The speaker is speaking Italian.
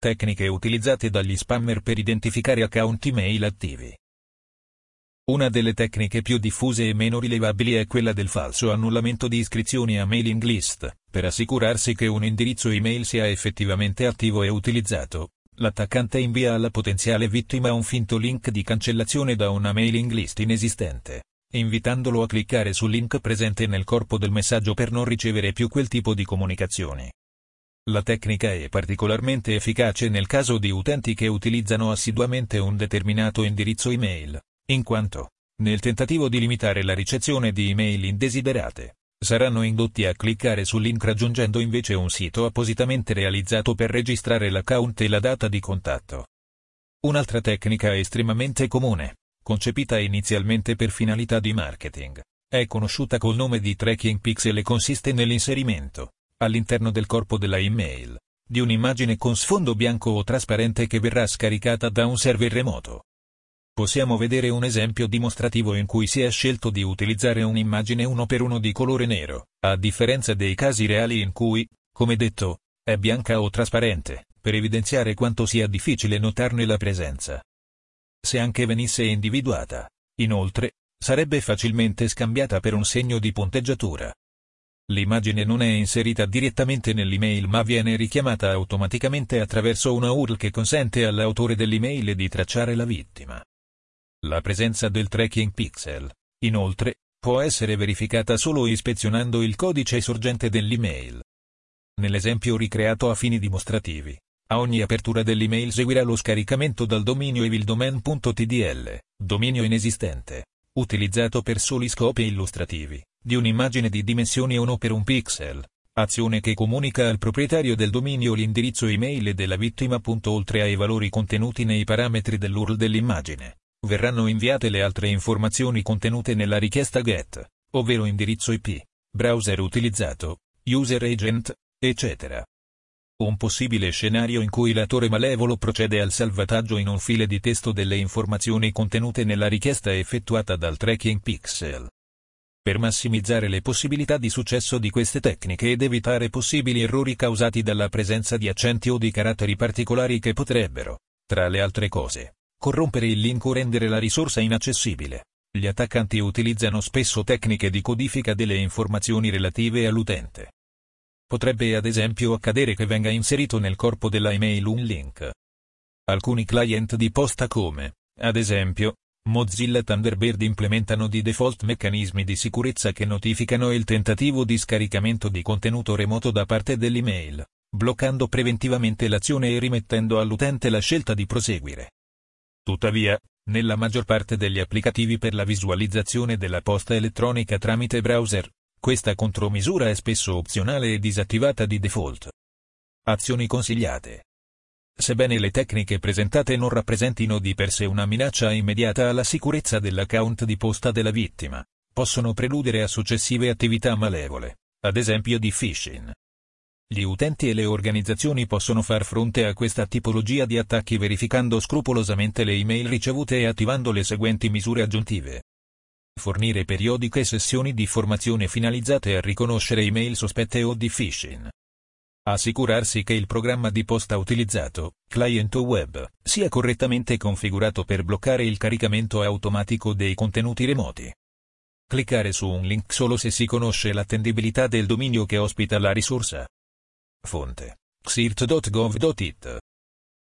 Tecniche utilizzate dagli spammer per identificare account email attivi. Una delle tecniche più diffuse e meno rilevabili è quella del falso annullamento di iscrizioni a mailing list, per assicurarsi che un indirizzo email sia effettivamente attivo e utilizzato. L'attaccante invia alla potenziale vittima un finto link di cancellazione da una mailing list inesistente, invitandolo a cliccare sul link presente nel corpo del messaggio per non ricevere più quel tipo di comunicazioni. La tecnica è particolarmente efficace nel caso di utenti che utilizzano assiduamente un determinato indirizzo email, in quanto, nel tentativo di limitare la ricezione di email indesiderate, saranno indotti a cliccare sul link raggiungendo invece un sito appositamente realizzato per registrare l'account e la data di contatto. Un'altra tecnica estremamente comune, concepita inizialmente per finalità di marketing, è conosciuta col nome di tracking pixel e consiste nell'inserimento, all'interno del corpo della email, di un'immagine con sfondo bianco o trasparente che verrà scaricata da un server remoto. Possiamo vedere un esempio dimostrativo in cui si è scelto di utilizzare un'immagine uno per uno di colore nero, a differenza dei casi reali in cui, come detto, è bianca o trasparente, per evidenziare quanto sia difficile notarne la presenza. Se anche venisse individuata, inoltre, sarebbe facilmente scambiata per un segno di punteggiatura. L'immagine non è inserita direttamente nell'email ma viene richiamata automaticamente attraverso una URL che consente all'autore dell'email di tracciare la vittima. La presenza del tracking pixel, inoltre, può essere verificata solo ispezionando il codice sorgente dell'email. Nell'esempio ricreato a fini dimostrativi, a ogni apertura dell'email seguirà lo scaricamento dal dominio evildomain.tdl, dominio inesistente, utilizzato per soli scopi illustrativi di un'immagine di dimensioni 1 per un pixel, azione che comunica al proprietario del dominio l'indirizzo email della vittima. Oltre ai valori contenuti nei parametri dell'URL dell'immagine, verranno inviate le altre informazioni contenute nella richiesta GET, ovvero indirizzo IP, browser utilizzato, user agent, eccetera. Un possibile scenario in cui l'attore malevolo procede al salvataggio in un file di testo delle informazioni contenute nella richiesta effettuata dal tracking pixel per massimizzare le possibilità di successo di queste tecniche ed evitare possibili errori causati dalla presenza di accenti o di caratteri particolari che potrebbero, tra le altre cose, corrompere il link o rendere la risorsa inaccessibile. Gli attaccanti utilizzano spesso tecniche di codifica delle informazioni relative all'utente. Potrebbe ad esempio accadere che venga inserito nel corpo della email un link. Alcuni client di posta come, ad esempio, Mozilla Thunderbird implementano di default meccanismi di sicurezza che notificano il tentativo di scaricamento di contenuto remoto da parte dell'email, bloccando preventivamente l'azione e rimettendo all'utente la scelta di proseguire. Tuttavia, nella maggior parte degli applicativi per la visualizzazione della posta elettronica tramite browser, questa contromisura è spesso opzionale e disattivata di default. Azioni consigliate. Sebbene le tecniche presentate non rappresentino di per sé una minaccia immediata alla sicurezza dell'account di posta della vittima, possono preludere a successive attività malevole, ad esempio di phishing. Gli utenti e le organizzazioni possono far fronte a questa tipologia di attacchi verificando scrupolosamente le email ricevute e attivando le seguenti misure aggiuntive. Fornire periodiche sessioni di formazione finalizzate a riconoscere email sospette o di phishing. Assicurarsi che il programma di posta utilizzato, client o web, sia correttamente configurato per bloccare il caricamento automatico dei contenuti remoti. Cliccare su un link solo se si conosce l'attendibilità del dominio che ospita la risorsa. Fonte: xirt.gov.it